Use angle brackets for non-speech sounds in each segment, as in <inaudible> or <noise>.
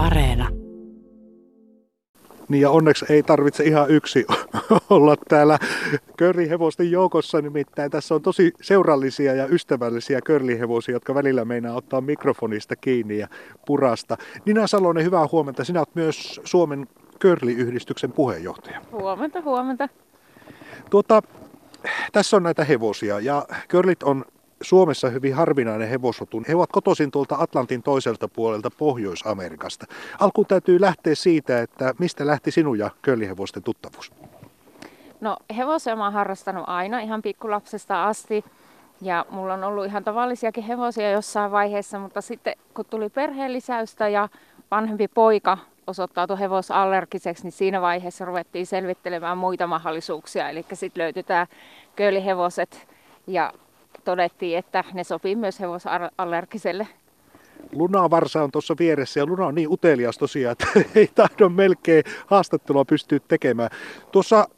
Areena. Niin ja onneksi ei tarvitse ihan yksi <laughs> olla täällä körlihevosten joukossa, nimittäin tässä on tosi seurallisia ja ystävällisiä körlihevosia, jotka välillä meinaa ottaa mikrofonista kiinni ja purasta. Nina Salonen, hyvää huomenta. Sinä olet myös Suomen körliyhdistyksen puheenjohtaja. Huomenta, huomenta. Tuota, tässä on näitä hevosia ja körlit on Suomessa hyvin harvinainen hevosotu. He ovat kotoisin tuolta Atlantin toiselta puolelta Pohjois-Amerikasta. Alkuun täytyy lähteä siitä, että mistä lähti sinun ja körlihevosten tuttavuus? No hevosia mä oon harrastanut aina ihan pikkulapsesta asti. Ja mulla on ollut ihan tavallisiakin hevosia jossain vaiheessa, mutta sitten kun tuli perheellisäystä ja vanhempi poika osoittautui hevosallergiseksi, niin siinä vaiheessa ruvettiin selvittelemään muita mahdollisuuksia. Eli sitten löytyi tämä köölihevoset ja todettiin, että ne sopii myös hevosallergiselle. Luna Varsa on tuossa vieressä ja Luna on niin utelias tosiaan, että <laughs> ei tahdo melkein haastattelua pystyä tekemään. Tuossa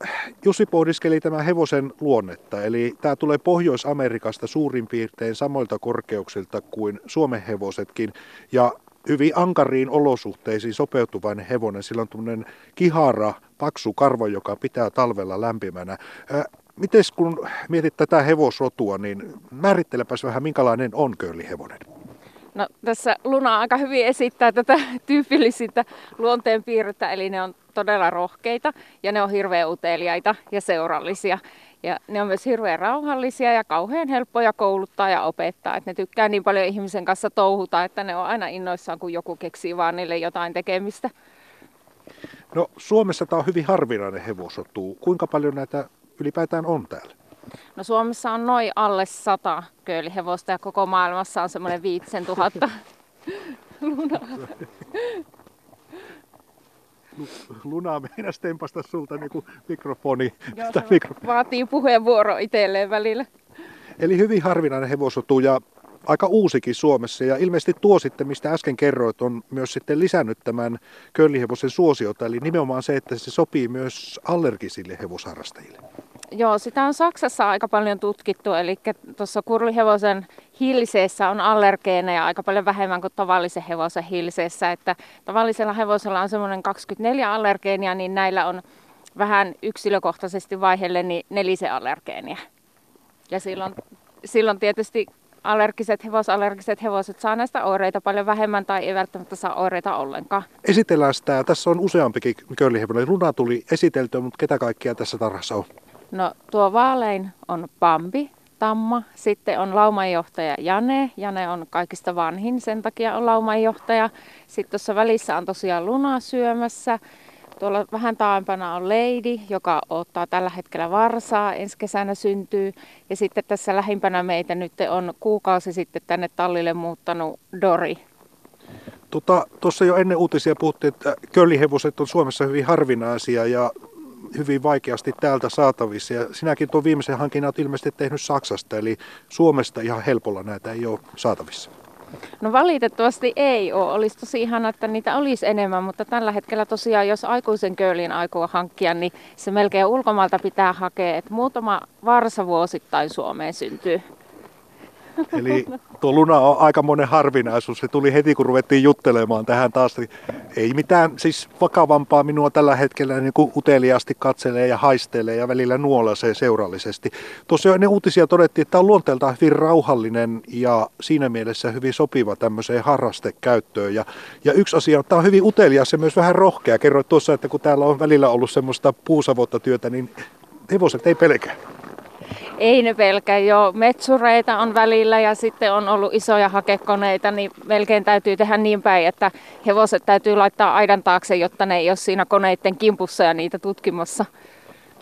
Jussi pohdiskeli tämän hevosen luonnetta, eli tämä tulee Pohjois-Amerikasta suurin piirtein samoilta korkeuksilta kuin Suomen hevosetkin. Ja hyvin ankariin olosuhteisiin sopeutuvainen hevonen. Sillä on tämmöinen kihara, paksu karvo, joka pitää talvella lämpimänä. Miten kun mietit tätä hevosrotua, niin määrittelepäs vähän, minkälainen on köyllihevonen? No tässä Luna aika hyvin esittää tätä <laughs> tyypillisintä luonteenpiirrettä, eli ne on todella rohkeita ja ne on hirveän uteliaita ja seurallisia. Ja ne on myös hirveän rauhallisia ja kauhean helppoja kouluttaa ja opettaa. Että ne tykkää niin paljon ihmisen kanssa touhuta, että ne on aina innoissaan, kun joku keksii vaan niille jotain tekemistä. No Suomessa tämä on hyvin harvinainen hevosotu. Kuinka paljon näitä ylipäätään on täällä? No Suomessa on noin alle sata köylihevosta ja koko maailmassa on semmoinen viitsen tuhatta <laughs> lunaa. Luna meinas tempasta sulta niinku mikrofoni. Joo, se mikro... vaatii puheenvuoro itselleen välillä. Eli hyvin harvinainen hevosotu ja aika uusikin Suomessa ja ilmeisesti tuo sitten, mistä äsken kerroit, on myös sitten lisännyt tämän köllihevosen suosiota, eli nimenomaan se, että se sopii myös allergisille hevosharrastajille. Joo, sitä on Saksassa aika paljon tutkittu, eli tuossa kurlihevosen hilseessä on allergeeneja aika paljon vähemmän kuin tavallisen hevosen hilseessä, että tavallisella hevosella on semmoinen 24 allergeenia, niin näillä on vähän yksilökohtaisesti vaihelle niin nelisen allergeenia. Ja silloin, silloin tietysti allergiset, hevosallergiset hevoset saa näistä oireita paljon vähemmän tai ei välttämättä saa oireita ollenkaan. Esitellään sitä. Tässä on useampikin köylihevonen. Luna tuli esiteltyä, mutta ketä kaikkia tässä tarhassa on? No tuo vaalein on Pampi, Tamma. Sitten on laumanjohtaja Jane. Jane on kaikista vanhin, sen takia on laumanjohtaja. Sitten tuossa välissä on tosiaan Luna syömässä. Tuolla vähän taaempana on Lady, joka ottaa tällä hetkellä varsaa, ensi kesänä syntyy. Ja sitten tässä lähimpänä meitä nyt on kuukausi sitten tänne tallille muuttanut Dori. Tuossa tota, jo ennen uutisia puhuttiin, että köllihevoset on Suomessa hyvin harvinaisia ja hyvin vaikeasti täältä saatavissa. Ja sinäkin tuon viimeisen hankinnan olet ilmeisesti tehnyt Saksasta, eli Suomesta ihan helpolla näitä ei ole saatavissa. No valitettavasti ei ole. Olisi tosi ihana, että niitä olisi enemmän, mutta tällä hetkellä tosiaan, jos aikuisen köylin aikoo hankkia, niin se melkein ulkomailta pitää hakea. Että muutama varsa vuosittain Suomeen syntyy. Eli tuo luna on aika monen harvinaisuus. Se tuli heti, kun ruvettiin juttelemaan tähän taas. Ei mitään siis vakavampaa minua tällä hetkellä niin kuin uteliaasti katselee ja haistelee ja välillä nuolasee seurallisesti. Tuossa ennen uutisia todettiin, että tämä on luonteeltaan hyvin rauhallinen ja siinä mielessä hyvin sopiva tämmöiseen harrastekäyttöön. Ja, ja yksi asia on, tämä on hyvin utelias ja myös vähän rohkea. Kerroit tuossa, että kun täällä on välillä ollut semmoista puusavotta työtä, niin hevoset ei pelkää. Ei ne pelkää jo. Metsureita on välillä ja sitten on ollut isoja hakekoneita, niin melkein täytyy tehdä niin päin, että hevoset täytyy laittaa aidan taakse, jotta ne ei ole siinä koneiden kimpussa ja niitä tutkimassa.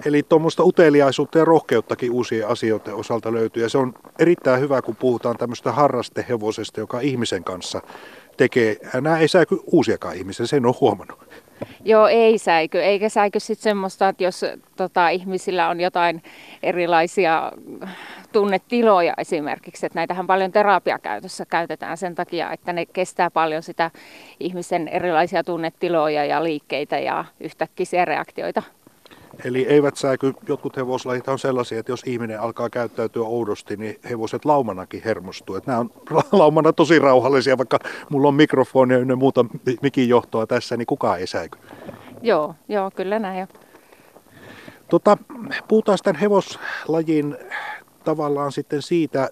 Eli tuommoista uteliaisuutta ja rohkeuttakin uusien asioiden osalta löytyy. Ja se on erittäin hyvä, kun puhutaan tämmöistä harrastehevosesta, joka ihmisen kanssa tekee. Nämä ei säiky uusiakaan ihmisiä, sen on huomannut. Joo, ei säiky. Eikä säiky sitten semmoista, että jos tota, ihmisillä on jotain erilaisia tunnetiloja esimerkiksi, että näitähän paljon terapiakäytössä käytetään sen takia, että ne kestää paljon sitä ihmisen erilaisia tunnetiloja ja liikkeitä ja yhtäkkiä reaktioita. Eli eivät sääky, jotkut hevoslajit on sellaisia, että jos ihminen alkaa käyttäytyä oudosti, niin hevoset laumanakin hermostuu. Että nämä on <laughs> laumana tosi rauhallisia, vaikka mulla on mikrofoni ja muuta mikin johtoa tässä, niin kukaan ei sääky. Joo, joo, kyllä näin on. Tota, puhutaan tämän hevoslajin tavallaan sitten siitä,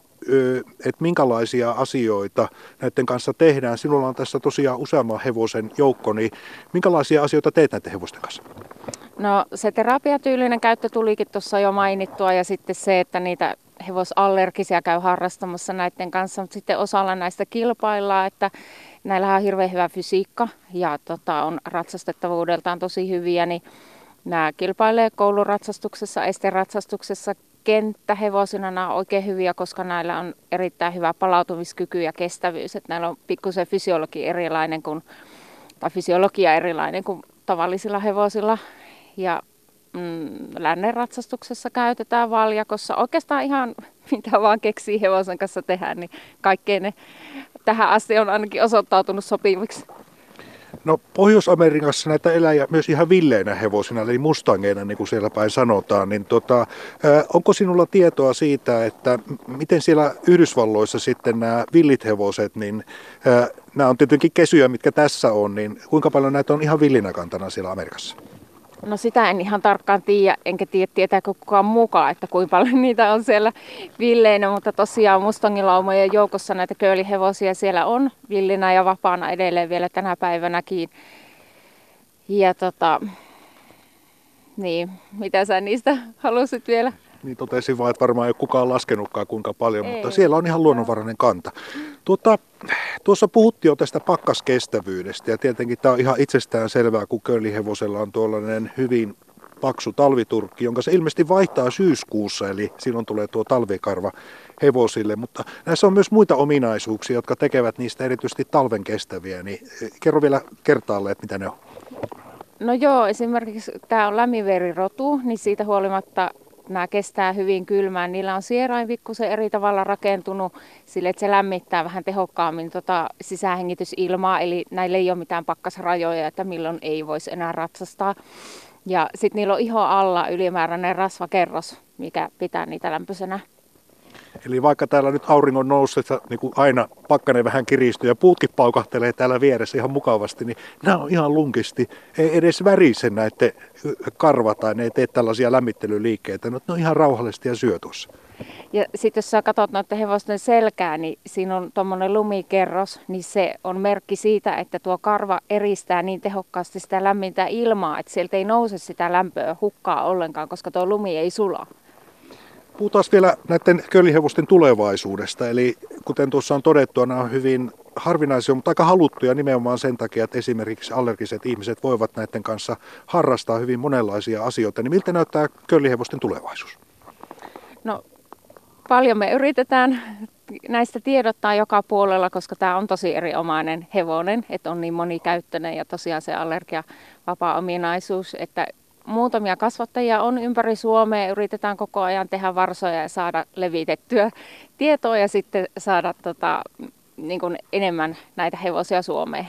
että minkälaisia asioita näiden kanssa tehdään. Sinulla on tässä tosiaan useamman hevosen joukko, niin minkälaisia asioita teet näiden hevosten kanssa? No se terapiatyylinen käyttö tulikin tuossa jo mainittua ja sitten se, että niitä hevosallergisia käy harrastamassa näiden kanssa, mutta sitten osalla näistä kilpaillaan, että näillä on hirveän hyvä fysiikka ja tota, on ratsastettavuudeltaan tosi hyviä, niin nämä kilpailee kouluratsastuksessa, esteratsastuksessa, kenttähevosina nämä on oikein hyviä, koska näillä on erittäin hyvä palautumiskyky ja kestävyys. Että näillä on pikkusen fysiologi erilainen kuin, tai fysiologia erilainen kuin tavallisilla hevosilla. Ja mm, lännen ratsastuksessa käytetään valjakossa. Oikeastaan ihan <laughs> mitä vaan keksii hevosen kanssa tehdä, niin kaikkeen ne tähän asti on ainakin osoittautunut sopiviksi. No Pohjois-Amerikassa näitä eläjiä myös ihan villeinä hevosina, eli mustangeina, niin kuin siellä päin sanotaan. Niin tota, onko sinulla tietoa siitä, että miten siellä Yhdysvalloissa sitten nämä villit hevoset, niin nämä on tietenkin kesyjä, mitkä tässä on, niin kuinka paljon näitä on ihan villinä kantana siellä Amerikassa? No sitä en ihan tarkkaan tiedä, enkä tiedä tietääkö kukaan mukaan, että kuinka paljon <laughs> niitä on siellä villeinä, mutta tosiaan mustangilaumojen joukossa näitä köölihevosia siellä on villinä ja vapaana edelleen vielä tänä päivänäkin. Ja tota, niin, mitä sä niistä halusit vielä niin totesin vaan, että varmaan ei ole kukaan laskenutkaan kuinka paljon, ei. mutta siellä on ihan luonnonvarainen kanta. Tuota, tuossa puhuttiin jo tästä pakkaskestävyydestä ja tietenkin tämä on ihan itsestään selvää, kun köylihevosella on tuollainen hyvin paksu talviturkki, jonka se ilmeisesti vaihtaa syyskuussa, eli silloin tulee tuo talvikarva hevosille, mutta näissä on myös muita ominaisuuksia, jotka tekevät niistä erityisesti talven kestäviä, niin eh, kerro vielä kertaalle, että mitä ne on. No joo, esimerkiksi tämä on lämiverirotu, niin siitä huolimatta nämä kestää hyvin kylmään. Niillä on sierain pikkusen eri tavalla rakentunut sille, että se lämmittää vähän tehokkaammin tota sisähengitysilmaa, eli näillä ei ole mitään pakkasrajoja, että milloin ei voisi enää ratsastaa. Ja sitten niillä on iho alla ylimääräinen rasvakerros, mikä pitää niitä lämpöisenä. Eli vaikka täällä nyt auringon noustessa niin kuin aina pakkanen vähän kiristyy ja puutkin paukahtelee täällä vieressä ihan mukavasti, niin nämä on ihan lunkisti. Ei edes värise näette karva tai ne ei tee tällaisia lämmittelyliikkeitä. No, ne on ihan rauhallisesti ja syö tuossa. Ja sitten jos sä katsot noiden hevosten selkää, niin siinä on tuommoinen lumikerros, niin se on merkki siitä, että tuo karva eristää niin tehokkaasti sitä lämmintä ilmaa, että sieltä ei nouse sitä lämpöä hukkaa ollenkaan, koska tuo lumi ei sula. Puhutaan vielä näiden kölihevosten tulevaisuudesta. Eli kuten tuossa on todettu, nämä on hyvin harvinaisia, mutta aika haluttuja nimenomaan sen takia, että esimerkiksi allergiset ihmiset voivat näiden kanssa harrastaa hyvin monenlaisia asioita. Niin miltä näyttää kölihevosten tulevaisuus? No paljon me yritetään näistä tiedottaa joka puolella, koska tämä on tosi erinomainen hevonen, että on niin monikäyttöinen ja tosiaan se allergia vapaa ominaisuus, että muutamia kasvattajia on ympäri Suomea. Yritetään koko ajan tehdä varsoja ja saada levitettyä tietoa ja sitten saada tota, niin kuin enemmän näitä hevosia Suomeen.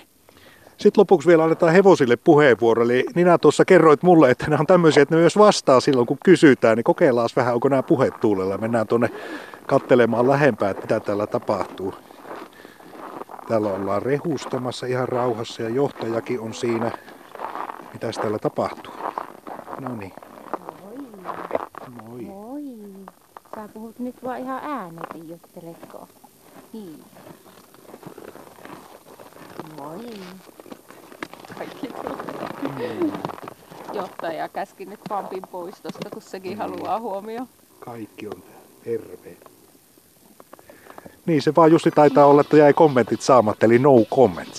Sitten lopuksi vielä annetaan hevosille puheenvuoro. Eli Nina tuossa kerroit mulle, että nämä on tämmöisiä, että ne myös vastaa silloin kun kysytään. Niin kokeillaan vähän, onko nämä puheet tuulella. Mennään tuonne kattelemaan lähempää, että mitä täällä tapahtuu. Täällä ollaan rehustamassa ihan rauhassa ja johtajakin on siinä. Mitäs täällä tapahtuu? No niin. Moi. Moi. Sä puhut nyt vaan ihan äänetin, jutteletko? Niin. Moi. Kaikki mm. Johtaja käski nyt Pampin poistosta, kun sekin mm. haluaa huomioon. Kaikki on terve. Niin se vaan justi taitaa olla, että jäi kommentit saamatta, eli no comments.